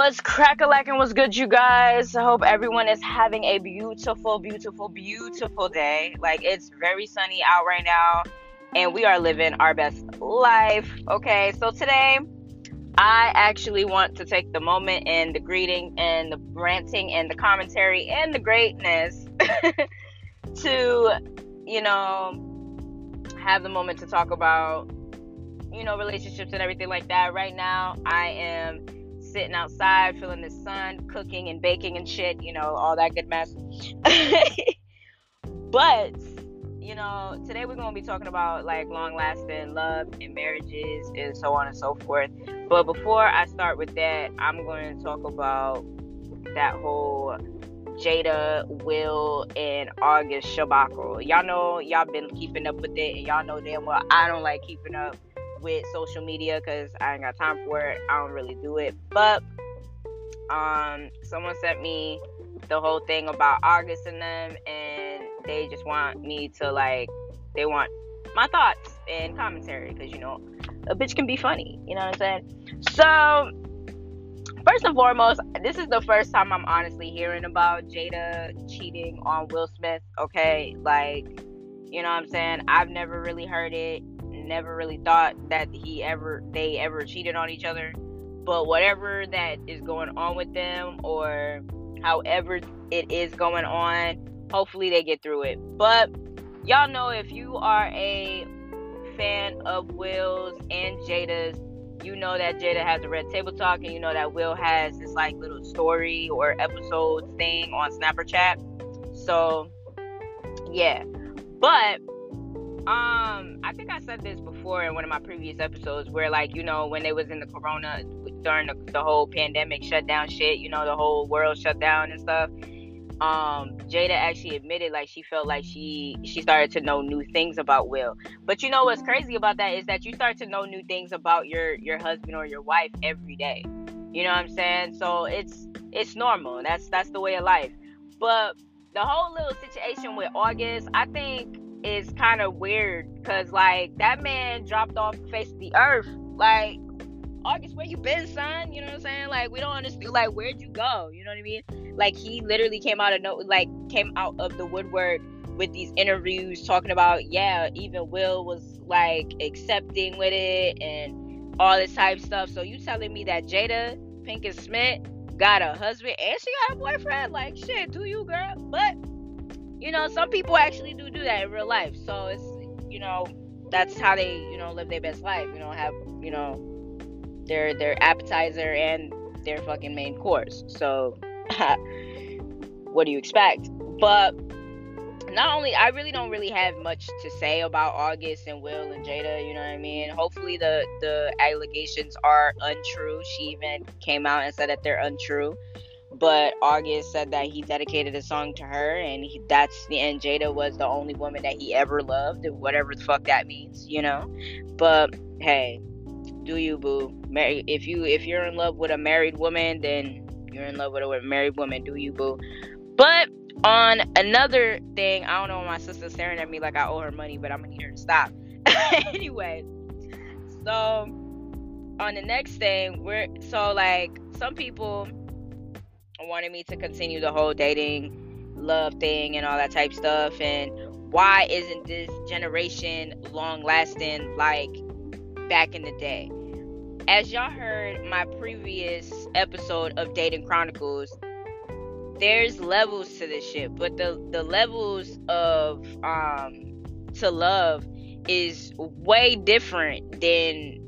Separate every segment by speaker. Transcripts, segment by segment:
Speaker 1: What's crack a lacking? What's good, you guys? I hope everyone is having a beautiful, beautiful, beautiful day. Like it's very sunny out right now, and we are living our best life. Okay, so today I actually want to take the moment and the greeting and the ranting and the commentary and the greatness to, you know, have the moment to talk about, you know, relationships and everything like that. Right now, I am sitting outside, feeling the sun, cooking and baking and shit, you know, all that good mess. but, you know, today we're going to be talking about like long lasting love and marriages and so on and so forth. But before I start with that, I'm going to talk about that whole Jada, Will, and August Shabacle. Y'all know y'all been keeping up with it, and y'all know damn well I don't like keeping up with social media because I ain't got time for it. I don't really do it. But um, someone sent me the whole thing about August and them, and they just want me to like, they want my thoughts and commentary because you know, a bitch can be funny. You know what I'm saying? So. First and foremost, this is the first time I'm honestly hearing about Jada cheating on Will Smith. Okay, like, you know what I'm saying? I've never really heard it never really thought that he ever they ever cheated on each other. But whatever that is going on with them or however it is going on, hopefully they get through it. But y'all know if you are a fan of Will's and Jada's, you know that Jada has a red table talk and you know that Will has this like little story or episode thing on Snapchat. So yeah. But um, I think I said this before in one of my previous episodes where, like, you know, when they was in the corona during the, the whole pandemic shutdown shit, you know, the whole world shut down and stuff. Um, Jada actually admitted like she felt like she she started to know new things about Will. But you know what's crazy about that is that you start to know new things about your your husband or your wife every day. You know what I'm saying? So it's it's normal. That's that's the way of life. But the whole little situation with August, I think is kind of weird because like that man dropped off the face of the earth like august where you been son? You know what i'm saying? Like we don't understand like where'd you go? You know what i mean? Like he literally came out of no like came out of the woodwork with these interviews talking about yeah even will was like accepting with it and all this type of stuff. So you telling me that jada pinkett smith got a husband and she got a boyfriend? Like shit do you girl? But you know, some people actually do do that in real life. So it's, you know, that's how they, you know, live their best life. You know, have, you know, their their appetizer and their fucking main course. So what do you expect? But not only I really don't really have much to say about August and Will and Jada, you know what I mean? Hopefully the the allegations are untrue. She even came out and said that they're untrue but August said that he dedicated a song to her, and he, that's the and Jada was the only woman that he ever loved, whatever the fuck that means, you know. But hey, do you boo? Marry if you if you're in love with a married woman, then you're in love with a married woman. Do you boo? But on another thing, I don't know. My sister's staring at me like I owe her money, but I'm gonna need her to stop. anyway, so on the next thing, we're so like some people wanted me to continue the whole dating love thing and all that type stuff. And why isn't this generation long lasting like back in the day? As y'all heard my previous episode of dating chronicles there's levels to this shit but the the levels of um to love is way different than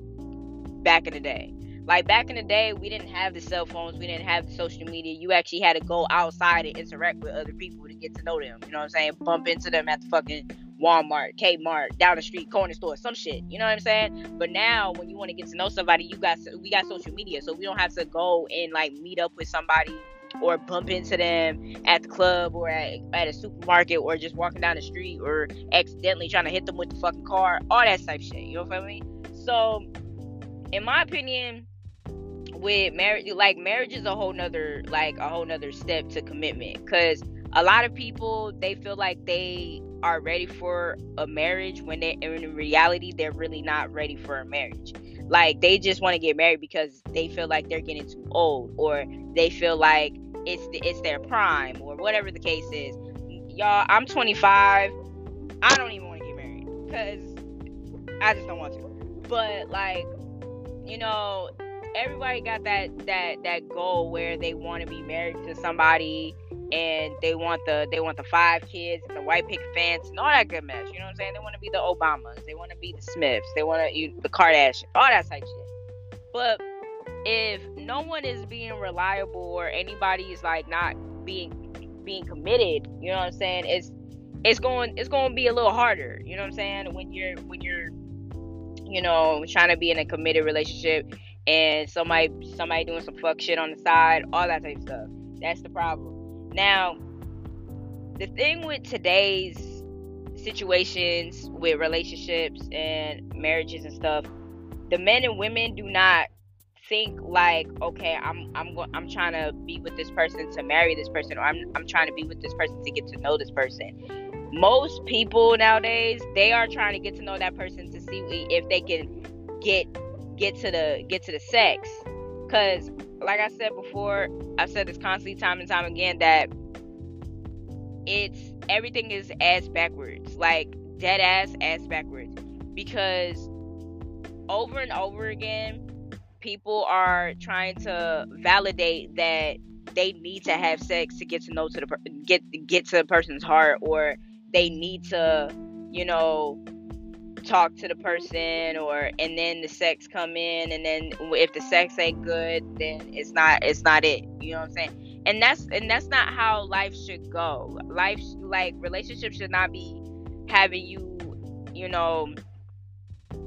Speaker 1: back in the day like back in the day, we didn't have the cell phones, we didn't have the social media. You actually had to go outside and interact with other people to get to know them. You know what I'm saying? Bump into them at the fucking Walmart, Kmart, down the street, corner store, some shit. You know what I'm saying? But now, when you want to get to know somebody, you got we got social media, so we don't have to go and like meet up with somebody or bump into them at the club or at, at a supermarket or just walking down the street or accidentally trying to hit them with the fucking car, all that type shit. You know what I mean? So, in my opinion, with marriage like marriage is a whole nother like a whole nother step to commitment because a lot of people they feel like they are ready for a marriage when they in reality they're really not ready for a marriage Like they just want to get married because they feel like they're getting too old, or they feel like it's the, it's their prime, or whatever the case is. Y'all, I'm 25. I don't even want to get married because I just don't want to. But like, you know, everybody got that that that goal where they want to be married to somebody and they want the they want the five kids and the white picket fence and all that good mess. You know what I'm saying? They want to be the Obamas, they want to be the Smiths, they want to be the Kardashians, all that type shit. But if no one is being reliable or anybody is like not being being committed, you know what I'm saying? It's it's going it's going to be a little harder. You know what I'm saying? When you're when you're you know trying to be in a committed relationship and somebody somebody doing some fuck shit on the side, all that type of stuff. That's the problem. Now, the thing with today's situations with relationships and marriages and stuff, the men and women do not think like, okay, I'm I'm going I'm trying to be with this person to marry this person, or I'm I'm trying to be with this person to get to know this person. Most people nowadays, they are trying to get to know that person to see if they can get get to the get to the sex. Because like i said before i've said this constantly time and time again that it's everything is ass backwards like dead ass ass backwards. Because over and over again people are trying to validate that they need to have sex to get to know to the get get to the person's heart or they need to you know talk to the person or and then the sex come in and then if the sex ain't good then it's not it's not it you know what i'm saying? And that's and that's not how life should go. Life like relationships should not be having you you know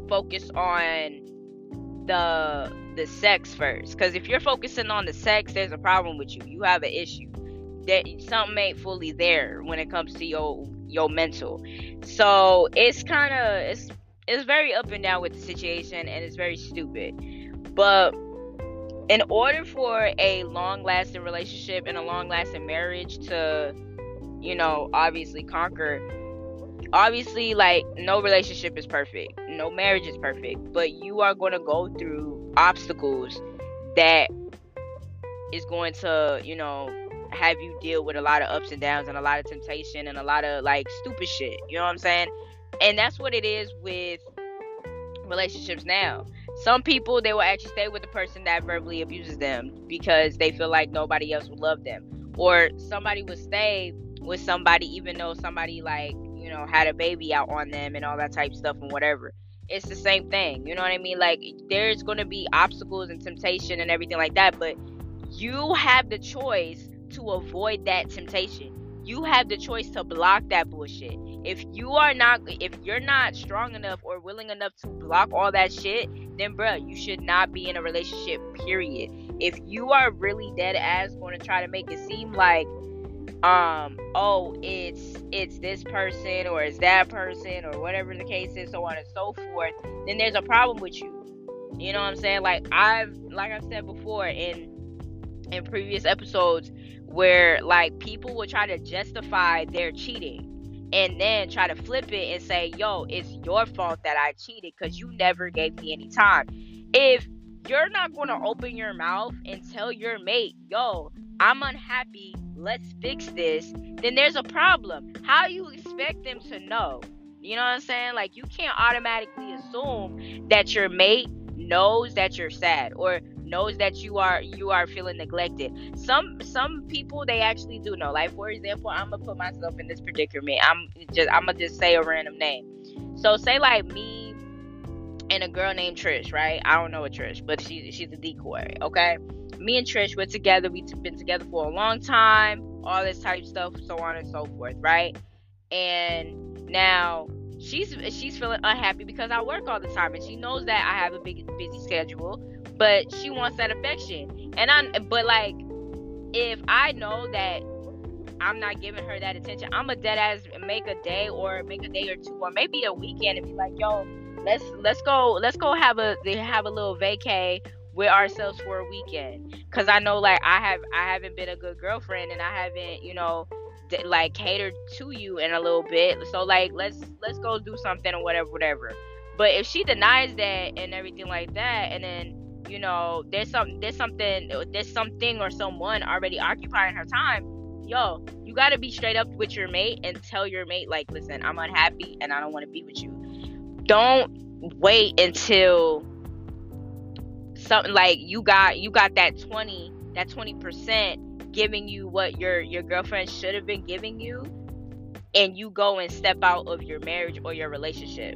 Speaker 1: focus on the the sex first. Because if you're focusing on the sex there's a problem with you. You have an issue. That something ain't fully there when it comes to your your mental. So it's kind of it's it's very up and down with the situation, and it's very stupid. But in order for a long lasting relationship and a long lasting marriage to, you know, obviously conquer, obviously, like, no relationship is perfect, no marriage is perfect, but you are going to go through obstacles that is going to, you know, have you deal with a lot of ups and downs and a lot of temptation and a lot of like stupid shit. You know what I'm saying? And that's what it is with relationships now. Some people they will actually stay with the person that verbally abuses them because they feel like nobody else will love them. Or somebody would stay with somebody even though somebody like, you know, had a baby out on them and all that type of stuff and whatever. It's the same thing. You know what I mean? Like there's gonna be obstacles and temptation and everything like that, but you have the choice to avoid that temptation. You have the choice to block that bullshit. If you are not, if you're not strong enough or willing enough to block all that shit, then bruh, you should not be in a relationship. Period. If you are really dead ass going to try to make it seem like, um, oh, it's it's this person or it's that person or whatever the case is, so on and so forth, then there's a problem with you. You know what I'm saying? Like I've, like I've said before in in previous episodes, where like people will try to justify their cheating and then try to flip it and say, yo, it's your fault that I cheated because you never gave me any time. If you're not going to open your mouth and tell your mate, yo, I'm unhappy, let's fix this, then there's a problem. How you expect them to know? You know what I'm saying? Like, you can't automatically assume that your mate knows that you're sad or knows that you are you are feeling neglected. Some some people they actually do know. Like for example i'm gonna put myself in this predicament. I'm just i'm gonna just say a random name. So say like me and a girl named trish right? I don't know a trish but she, she's a decoy okay? Me and trish we're together. We've been together for a long time all this type stuff so on and so forth right? And now she's she's feeling unhappy because I work all the time and she knows that I have a big busy schedule but she wants that affection. And I but like if I know that I'm not giving her that attention, I'm a dead ass make a day or make a day or two or maybe a weekend and be like, yo, let's let's go let's go have a have a little vacay with ourselves for a weekend. Because i know like i have i haven't been a good girlfriend and i haven't you know like catered to you in a little bit. So like let's let's go do something or whatever whatever. But if she denies that and everything like that, and then you know there's some there's something there's something or someone already occupying her time, yo, you gotta be straight up with your mate and tell your mate like, listen, I'm unhappy and I don't want to be with you. Don't wait until something like you got you got that 20 that 20% giving you what your your girlfriend should have been giving you and you go and step out of your marriage or your relationship.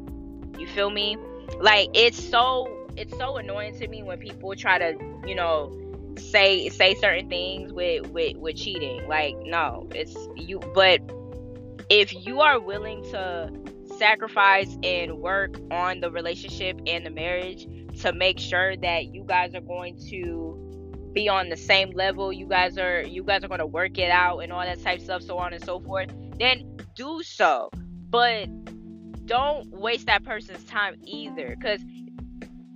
Speaker 1: You feel me? Like it's so it's so annoying to me when people try to you know say say certain things with with with cheating. Like no it's you but if you are willing to sacrifice and work on the relationship and the marriage to make sure that you guys are going to be on the same level you guys are you guys are going to work it out and all that type stuff so on and so forth then do so. But don't waste that person's time either because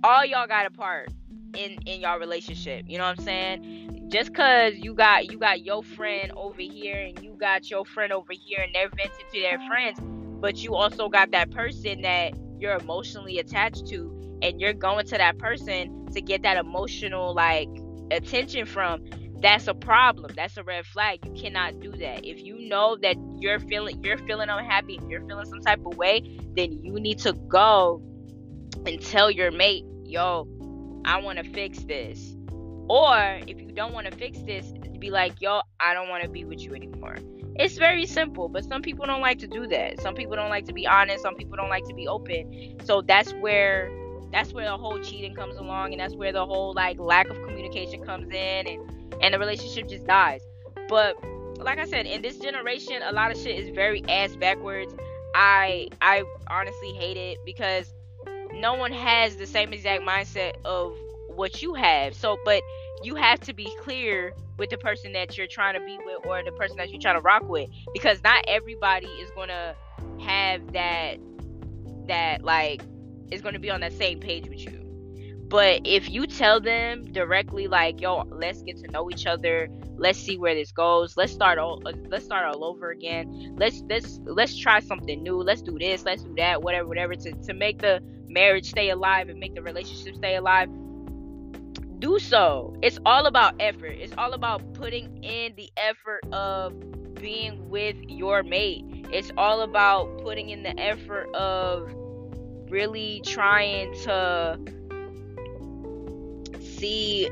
Speaker 1: all y'all got a part in in y'all relationship you know what i'm saying? Just because you got you got your friend over here and you got your friend over here and they're venting to their friends but you also got that person that you're emotionally attached to and you're going to that person to get that emotional like attention from that's a problem. That's a red flag. You cannot do that. If you know that you're feeling you're feeling unhappy you're feeling some type of way then you need to go and tell your mate yo i want to fix this. Or if you don't want to fix this be like yo i don't want to be with you anymore. It's very simple but some people don't like to do that. Some people don't like to be honest. Some people don't like to be open. So that's where that's where the whole cheating comes along and that's where the whole like lack of communication comes in and and the relationship just dies. But like i said in this generation a lot of shit is very ass backwards. I i honestly hate it because no one has the same exact mindset of what you have so but you have to be clear with the person that you're trying to be with or the person that you're trying to rock with because not everybody is going to have that that like is going to be on that same page with you. But if you tell them directly, like, "Yo, let's get to know each other. Let's see where this goes. Let's start all. Let's start all over again. Let's let's let's try something new. Let's do this. Let's do that. Whatever, whatever. To to make the marriage stay alive and make the relationship stay alive. Do so. It's all about effort. It's all about putting in the effort of being with your mate. It's all about putting in the effort of really trying to see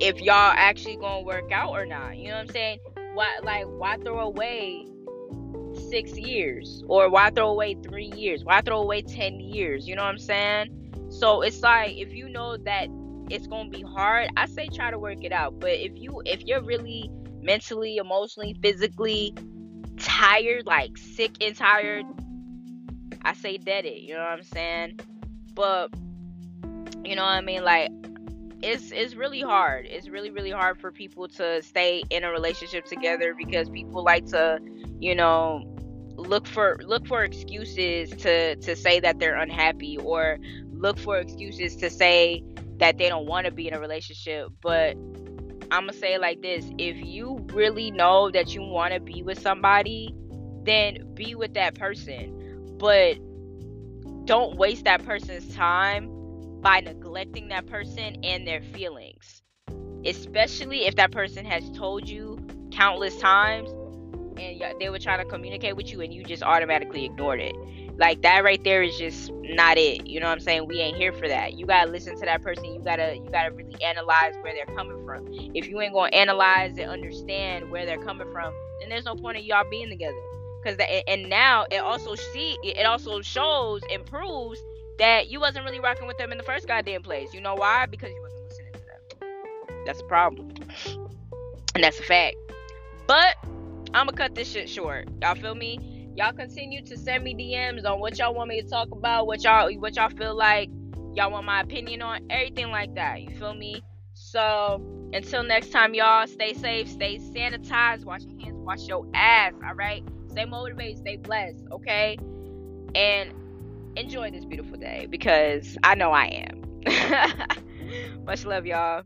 Speaker 1: if y'all actually gonna work out or not. You know what I'm saying? Why like why throw away six years? Or why throw away three years? Why throw away ten years? You know what I'm saying? So it's like if you know that it's gonna be hard, I say try to work it out. But if you if you're really mentally, emotionally, physically tired, like sick and tired, I say dead it, you know what I'm saying? But you know what I mean? Like it's it's really hard. It's really really hard for people to stay in a relationship together because people like to, you know, look for look for excuses to to say that they're unhappy or look for excuses to say that they don't want to be in a relationship. But I'm gonna say like this: if you really know that you want to be with somebody, then be with that person but don't waste that person's time by neglecting that person and their feelings. Especially if that person has told you countless times and they were trying to communicate with you and you just automatically ignored it. Like that right there is just not it. You know what I'm saying? We ain't here for that. You gotta listen to that person. You gotta you gotta really analyze where they're coming from. If you ain't gonna analyze and understand where they're coming from, then there's no point in y'all being together because and now it also see it also shows and proves that you wasn't really rocking with them in the first goddamn place. You know why? Because you wasn't listening to them. That's a problem, and that's a fact. But I'm gonna cut this shit short. Y'all feel me? Y'all continue to send me DMs on what y'all want me to talk about, what y'all what y'all feel like y'all want my opinion on, everything like that. You feel me? So until next time, y'all stay safe, stay sanitized, wash your hands, wash your ass. All right. Stay motivated, stay blessed, okay? And enjoy this beautiful day because I know I am. Much love, y'all.